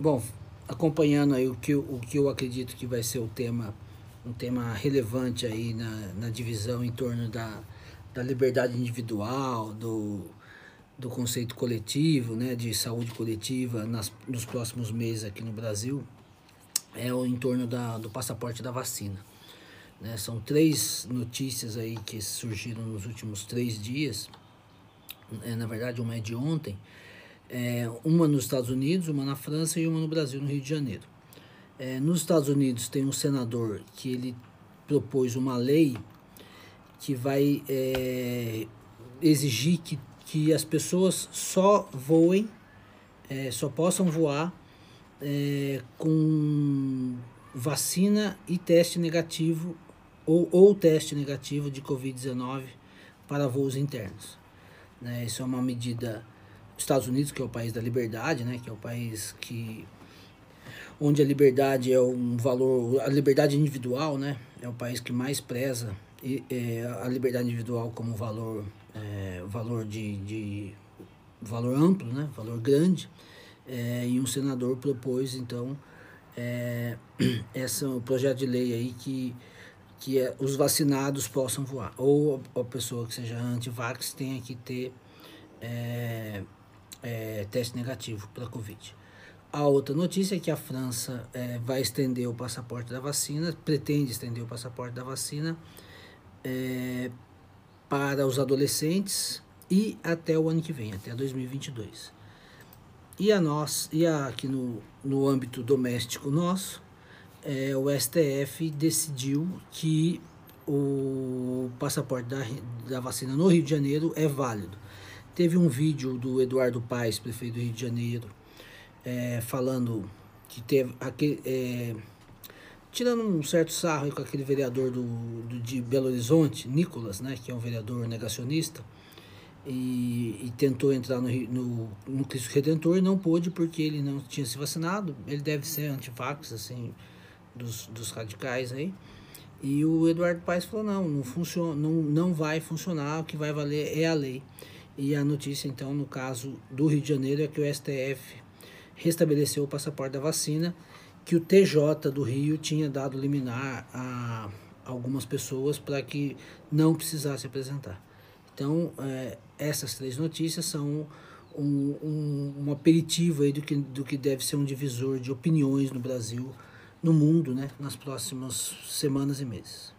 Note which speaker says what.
Speaker 1: Bom, acompanhando aí o que, o que eu acredito que vai ser o tema, um tema relevante aí na, na divisão em torno da, da liberdade individual, do, do conceito coletivo, né, de saúde coletiva nas, nos próximos meses aqui no Brasil, é o em torno da, do passaporte da vacina. Né? São três notícias aí que surgiram nos últimos três dias, é, na verdade uma é de ontem, é, uma nos Estados Unidos, uma na França e uma no Brasil, no Rio de Janeiro. É, nos Estados Unidos tem um senador que ele propôs uma lei que vai é, exigir que, que as pessoas só voem, é, só possam voar é, com vacina e teste negativo ou, ou teste negativo de Covid-19 para voos internos. Né? Isso é uma medida Estados Unidos, que é o país da liberdade, né, que é o país que onde a liberdade é um valor, a liberdade individual, né, é o país que mais preza e, é, a liberdade individual como valor, é, valor de, de valor amplo, né, valor grande. É, e um senador propôs então é, esse projeto de lei aí que que é, os vacinados possam voar. Ou a pessoa que seja anti-vax tenha que ter é, é, teste negativo para Covid. A outra notícia é que a França é, vai estender o passaporte da vacina, pretende estender o passaporte da vacina é, para os adolescentes e até o ano que vem, até 2022. E a nós, e a, aqui no, no âmbito doméstico nosso, é, o STF decidiu que o passaporte da, da vacina no Rio de Janeiro é válido. Teve um vídeo do Eduardo Paes, prefeito do Rio de Janeiro, é, falando que teve aquele. É, tirando um certo sarro com aquele vereador do, do, de Belo Horizonte, Nicolas, né, que é um vereador negacionista, e, e tentou entrar no, no, no, Cristo Redentor e não pôde porque ele não tinha se vacinado. Ele deve ser antivax, assim, dos, dos radicais aí. E o Eduardo Paes falou: não, não, funciona, não, não vai funcionar, o que vai valer é a lei. E a notícia, então, no caso do Rio de Janeiro, é que o STF restabeleceu o passaporte da vacina, que o TJ do Rio tinha dado liminar a algumas pessoas para que não precisasse apresentar. Então, é, essas três notícias são um, um, um aperitivo aí do que, do que deve ser um divisor de opiniões no Brasil, no mundo, né, nas próximas semanas e meses.